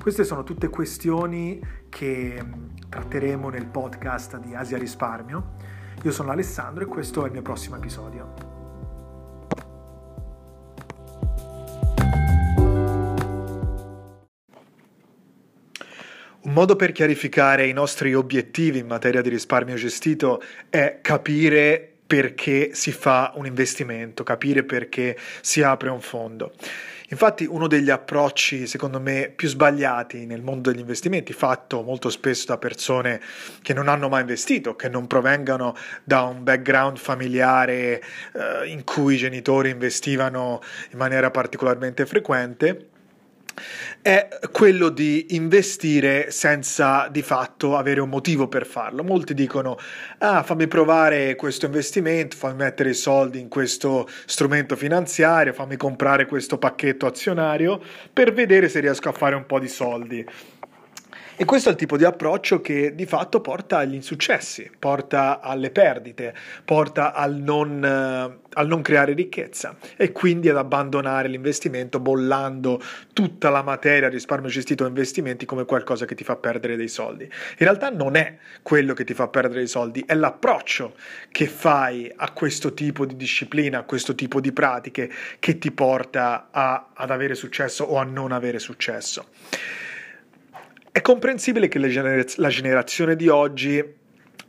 Queste sono tutte questioni che tratteremo nel podcast di Asia Risparmio io sono Alessandro e questo è il mio prossimo episodio. Un modo per chiarificare i nostri obiettivi in materia di risparmio gestito è capire perché si fa un investimento, capire perché si apre un fondo. Infatti uno degli approcci secondo me più sbagliati nel mondo degli investimenti, fatto molto spesso da persone che non hanno mai investito, che non provengano da un background familiare eh, in cui i genitori investivano in maniera particolarmente frequente, è quello di investire senza di fatto avere un motivo per farlo. Molti dicono: Ah, fammi provare questo investimento, fammi mettere i soldi in questo strumento finanziario, fammi comprare questo pacchetto azionario per vedere se riesco a fare un po' di soldi. E questo è il tipo di approccio che di fatto porta agli insuccessi, porta alle perdite, porta al non, eh, al non creare ricchezza e quindi ad abbandonare l'investimento bollando tutta la materia risparmio gestito a investimenti come qualcosa che ti fa perdere dei soldi. In realtà non è quello che ti fa perdere dei soldi, è l'approccio che fai a questo tipo di disciplina, a questo tipo di pratiche che ti porta a, ad avere successo o a non avere successo. È comprensibile che la generazione di oggi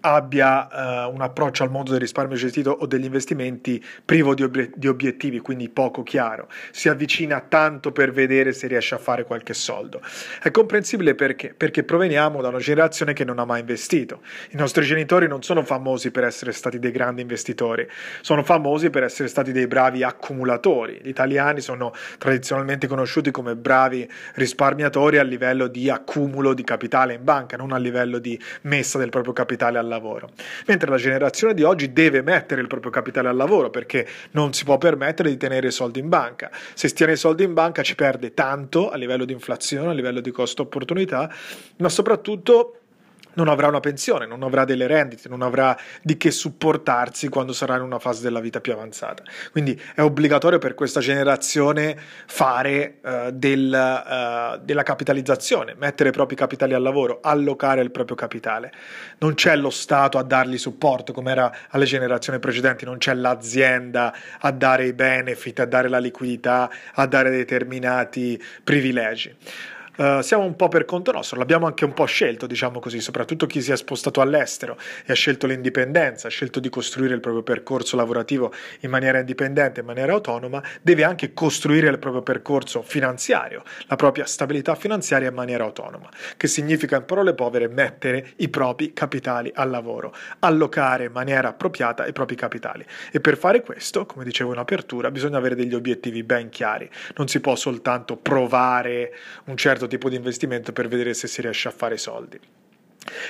abbia uh, un approccio al mondo del risparmio gestito o degli investimenti privo di, ob- di, obiettivi, quindi poco chiaro. Si avvicina tanto per vedere se riesce a fare qualche soldo. È comprensibile perché? Perché proveniamo da una generazione che non ha mai investito. I nostri genitori non sono famosi per essere stati dei grandi investitori, sono famosi per essere stati dei bravi accumulatori. Gli italiani sono tradizionalmente conosciuti come bravi risparmiatori a livello di accumulo di capitale in banca, non a livello di messa del proprio capitale alla lavoro. Mentre la generazione di oggi deve mettere il proprio capitale al lavoro perché non si può permettere di tenere i soldi in banca. Se tiene i soldi in banca ci perde tanto a livello di inflazione, a livello di costo opportunità, ma soprattutto non avrà una pensione, non avrà delle rendite, non avrà di che supportarsi quando sarà in una fase della vita più avanzata. Quindi è obbligatorio per questa generazione fare uh, del, uh, della capitalizzazione, mettere i propri capitali al lavoro, allocare il proprio capitale. Non c'è lo Stato a dargli supporto come era alle generazioni precedenti, non c'è l'azienda a dare i benefit, a dare la liquidità, a dare determinati privilegi. Uh, siamo un po' per conto nostro, l'abbiamo anche un po' scelto, diciamo così, soprattutto chi si è spostato all'estero e ha scelto l'indipendenza, ha scelto di costruire il proprio percorso lavorativo in maniera indipendente, in maniera autonoma, deve anche costruire il proprio percorso finanziario, la propria stabilità finanziaria in maniera autonoma, che significa in parole povere mettere i propri capitali al lavoro, allocare in maniera appropriata i propri capitali. E per fare questo, come dicevo in apertura, bisogna avere degli obiettivi ben chiari, non si può soltanto provare un certo certo tipo di investimento per vedere se si riesce a fare soldi.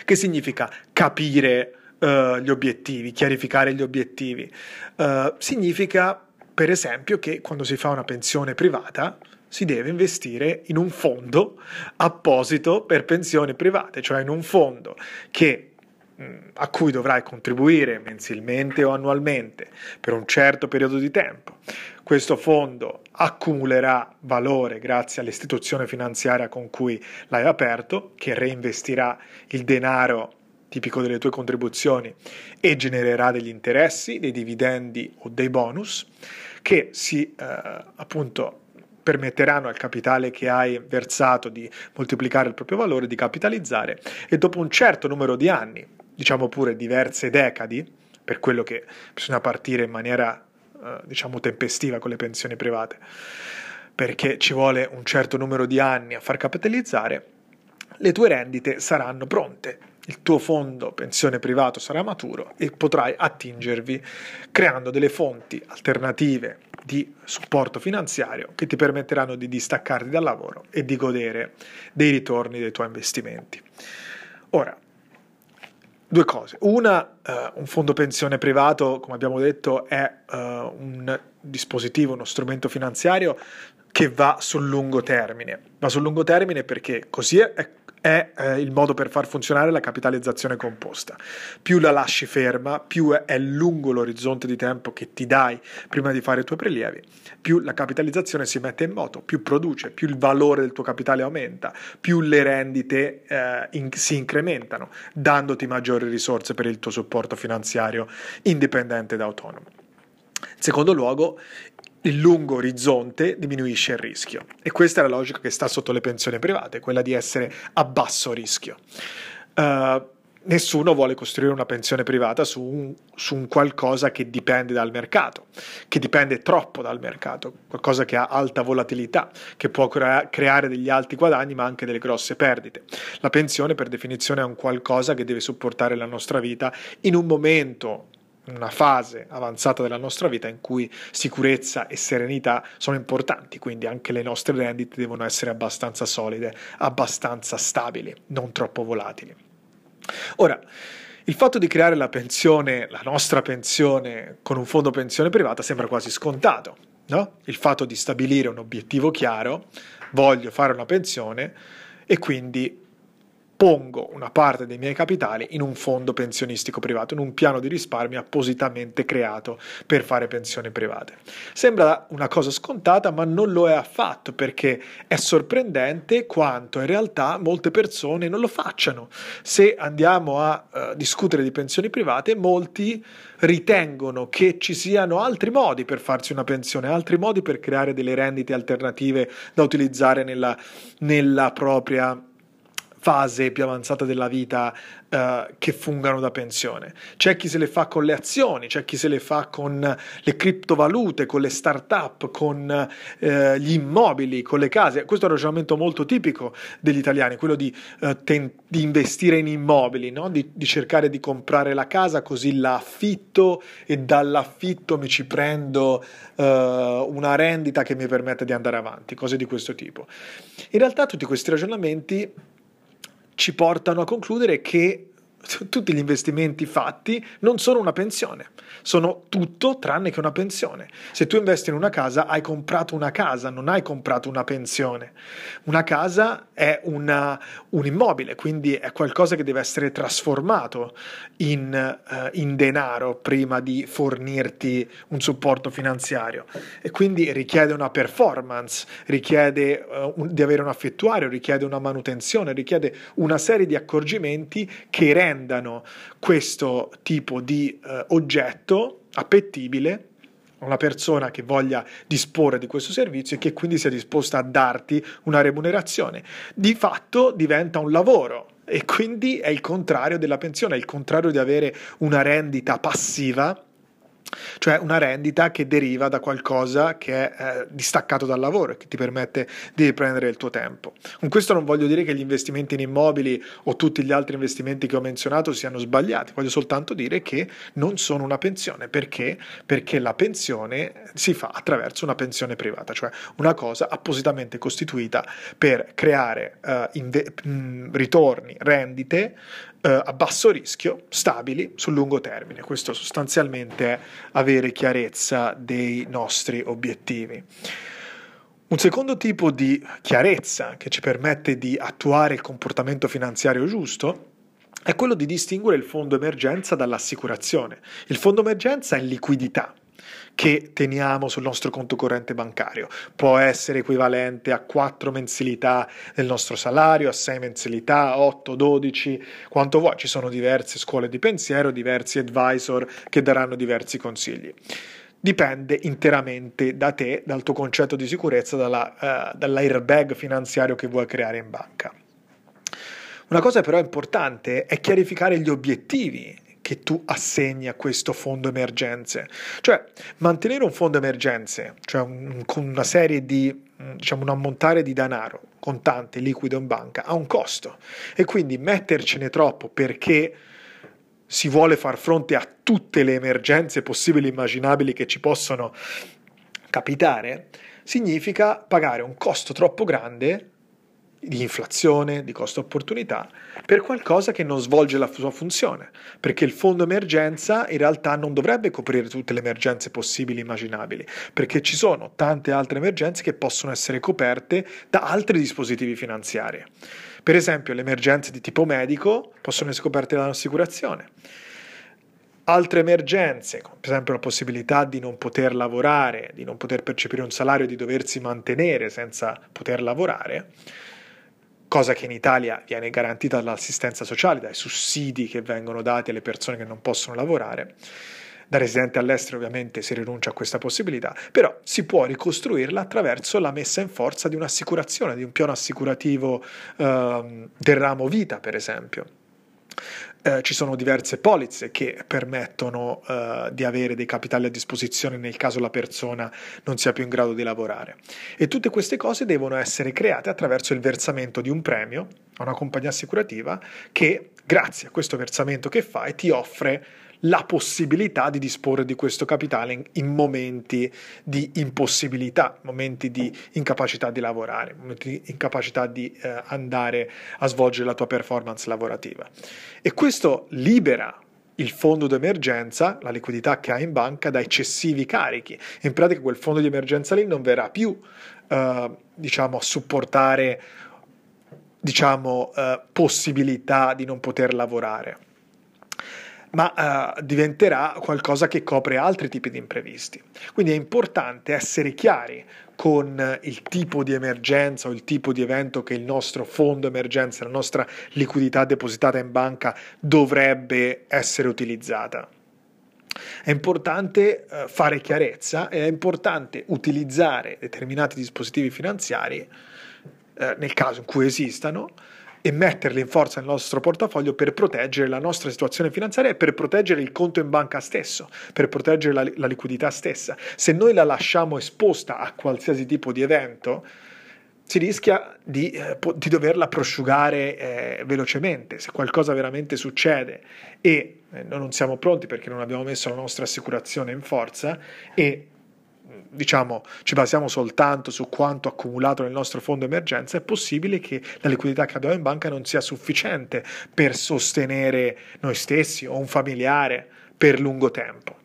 Che significa capire uh, gli obiettivi, chiarificare gli obiettivi? Uh, significa, per esempio, che quando si fa una pensione privata, si deve investire in un fondo apposito per pensioni private, cioè in un fondo che a cui dovrai contribuire mensilmente o annualmente per un certo periodo di tempo. Questo fondo accumulerà valore grazie all'istituzione finanziaria con cui l'hai aperto, che reinvestirà il denaro tipico delle tue contribuzioni e genererà degli interessi, dei dividendi o dei bonus che si eh, appunto permetteranno al capitale che hai versato di moltiplicare il proprio valore, di capitalizzare e dopo un certo numero di anni, diciamo pure diverse decadi, per quello che bisogna partire in maniera eh, diciamo tempestiva con le pensioni private, perché ci vuole un certo numero di anni a far capitalizzare, le tue rendite saranno pronte, il tuo fondo pensione privato sarà maturo e potrai attingervi creando delle fonti alternative di supporto finanziario che ti permetteranno di distaccarti dal lavoro e di godere dei ritorni dei tuoi investimenti. Ora, due cose. Una, uh, un fondo pensione privato, come abbiamo detto, è uh, un dispositivo, uno strumento finanziario che va sul lungo termine. Va sul lungo termine perché così è, è eh, il modo per far funzionare la capitalizzazione composta. Più la lasci ferma, più è lungo l'orizzonte di tempo che ti dai prima di fare i tuoi prelievi, più la capitalizzazione si mette in moto, più produce, più il valore del tuo capitale aumenta, più le rendite eh, in, si incrementano, dandoti maggiori risorse per il tuo supporto finanziario indipendente ed autonomo. In secondo luogo, il lungo orizzonte diminuisce il rischio e questa è la logica che sta sotto le pensioni private, quella di essere a basso rischio. Uh, nessuno vuole costruire una pensione privata su un, su un, qualcosa che dipende dal mercato, che dipende troppo dal mercato, qualcosa che ha alta volatilità, che può crea- creare degli alti guadagni ma anche delle grosse perdite. La pensione per definizione è un qualcosa che deve supportare la nostra vita in un momento una fase avanzata della nostra vita in cui sicurezza e serenità sono importanti, quindi anche le nostre rendite devono essere abbastanza solide, abbastanza stabili, non troppo volatili. Ora, il fatto di creare la pensione, la nostra pensione con un fondo pensione privata sembra quasi scontato, no? Il fatto di stabilire un obiettivo chiaro, voglio fare una pensione e quindi pongo una parte dei miei capitali in un fondo pensionistico privato, in un piano di risparmio appositamente creato per fare pensioni private. Sembra una cosa scontata, ma non lo è affatto perché è sorprendente quanto in realtà molte persone non lo facciano. Se andiamo a uh, discutere di pensioni private, molti ritengono che ci siano altri modi per farsi una pensione, altri modi per creare delle rendite alternative da utilizzare nella, nella propria fase più avanzata della vita uh, che fungano da pensione. C'è chi se le fa con le azioni, c'è chi se le fa con le criptovalute, con le start-up, con uh, gli immobili, con le case. Questo è un ragionamento molto tipico degli italiani, quello di, uh, ten- di investire in immobili, no? di, di cercare di comprare la casa così la affitto e dall'affitto mi ci prendo una rendita che mi permette di andare avanti, cose di questo tipo. In realtà tutti questi ragionamenti ci portano a concludere che tutti gli investimenti fatti non sono una pensione, sono tutto tranne che una pensione. Se tu investi in una casa, hai comprato una casa, non hai comprato una pensione. Una casa è una, un immobile, quindi è qualcosa che deve essere trasformato in, uh, in denaro prima di fornirti un supporto finanziario. E quindi richiede una performance, richiede uh, un, di avere un affittuario, richiede una manutenzione, richiede una serie di accorgimenti che rendono rendano questo tipo di eh, oggetto appetibile a una persona che voglia disporre di questo servizio e che quindi sia disposta a darti una remunerazione. Di fatto diventa un lavoro e quindi è il contrario della pensione, è il contrario di avere una rendita passiva cioè una rendita che deriva da qualcosa che è eh, distaccato dal lavoro e che ti permette di riprendere il tuo tempo. Con questo non voglio dire che gli investimenti in immobili o tutti gli altri investimenti che ho menzionato siano sbagliati, voglio soltanto dire che non sono una pensione. Perché? Perché la pensione si fa attraverso una pensione privata, cioè una cosa appositamente costituita per creare uh, inve- ritorni, rendite eh, a basso rischio, stabili sul lungo termine. Questo sostanzialmente è avere chiarezza dei nostri obiettivi. Un secondo tipo di chiarezza che ci permette di attuare il comportamento finanziario giusto è quello di distinguere il fondo emergenza dall'assicurazione. Il fondo emergenza è liquidità, che teniamo sul nostro conto corrente bancario. Può essere equivalente a 4 mensilità del nostro salario, a 6 mensilità, 8, 12, quanto vuoi. Ci sono diverse scuole di pensiero, diversi advisor che daranno diversi consigli dipende interamente da te, dal tuo concetto di sicurezza, dalla, uh, dall'airbag finanziario che vuoi creare in banca. Una cosa però importante è chiarificare gli obiettivi che tu assegni a questo fondo emergenze. Cioè, mantenere un fondo emergenze, cioè un, una serie di, diciamo, un ammontare di denaro contante, liquido in banca, ha un costo. E quindi mettercene troppo perché si vuole far fronte a tutte le emergenze possibili e immaginabili che ci possono capitare significa pagare un costo troppo grande di inflazione, di costo opportunità, per qualcosa che non svolge la sua funzione, perché il fondo emergenza in realtà non dovrebbe coprire tutte le emergenze possibili e immaginabili, perché ci sono tante altre emergenze che possono essere coperte da altri dispositivi finanziari. Per esempio, le emergenze di tipo medico possono essere coperte dall'assicurazione. Altre emergenze, come per esempio la possibilità di non poter lavorare, di non poter percepire un salario, di doversi mantenere senza poter lavorare, cosa che in Italia viene garantita dall'assistenza sociale, dai sussidi che vengono dati alle persone che non possono lavorare. Da residente all'estero ovviamente si rinuncia a questa possibilità, però si può ricostruirla attraverso la messa in forza di un'assicurazione, di un piano assicurativo eh, del ramo vita, per esempio. Eh, ci sono diverse polizze che permettono eh, di avere dei capitali a disposizione nel caso la persona non sia più in grado di lavorare. E tutte queste cose devono essere create attraverso il versamento di un premio a una compagnia assicurativa che, grazie a questo versamento che fai, ti offre la possibilità di disporre di questo capitale in, in, momenti di impossibilità, momenti di incapacità di lavorare, momenti di incapacità di eh, andare a svolgere la tua performance lavorativa. E questo libera il fondo d'emergenza, la liquidità che hai in banca, da eccessivi carichi. In pratica quel fondo di emergenza lì non verrà più, eh, diciamo, a supportare diciamo, eh, possibilità di non poter lavorare ma uh, diventerà qualcosa che copre altri tipi di imprevisti. Quindi è importante essere chiari con il tipo di emergenza o il tipo di evento che il nostro fondo emergenza, la nostra liquidità depositata in banca dovrebbe essere utilizzata. È importante uh, fare chiarezza, è importante utilizzare determinati dispositivi finanziari uh, nel caso in cui esistano e metterli in forza nel nostro portafoglio per proteggere la nostra situazione finanziaria e per proteggere il conto in banca stesso, per proteggere la, la liquidità stessa. Se noi la lasciamo esposta a qualsiasi tipo di evento, si rischia di, eh, di doverla prosciugare eh, velocemente. Se qualcosa veramente succede e eh, noi non siamo pronti perché non abbiamo messo la nostra assicurazione in forza e diciamo, ci basiamo soltanto su quanto accumulato nel nostro fondo emergenza, è possibile che la liquidità che abbiamo in banca non sia sufficiente per sostenere noi stessi o un familiare per lungo tempo.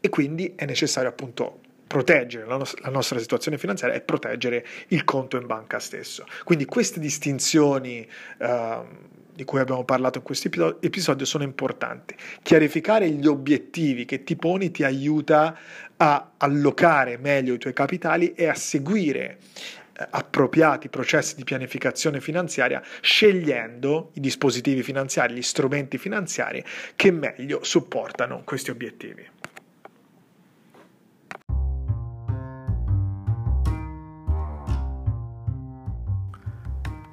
E quindi è necessario appunto proteggere la, nos- la, nostra situazione finanziaria e proteggere il conto in banca stesso. Quindi queste distinzioni uh, di cui abbiamo parlato in questo episodio sono importanti. Chiarificare gli obiettivi che ti poni ti aiuta a allocare meglio i tuoi capitali e a seguire eh, appropriati processi di pianificazione finanziaria scegliendo i dispositivi finanziari, gli strumenti finanziari che meglio supportano questi obiettivi.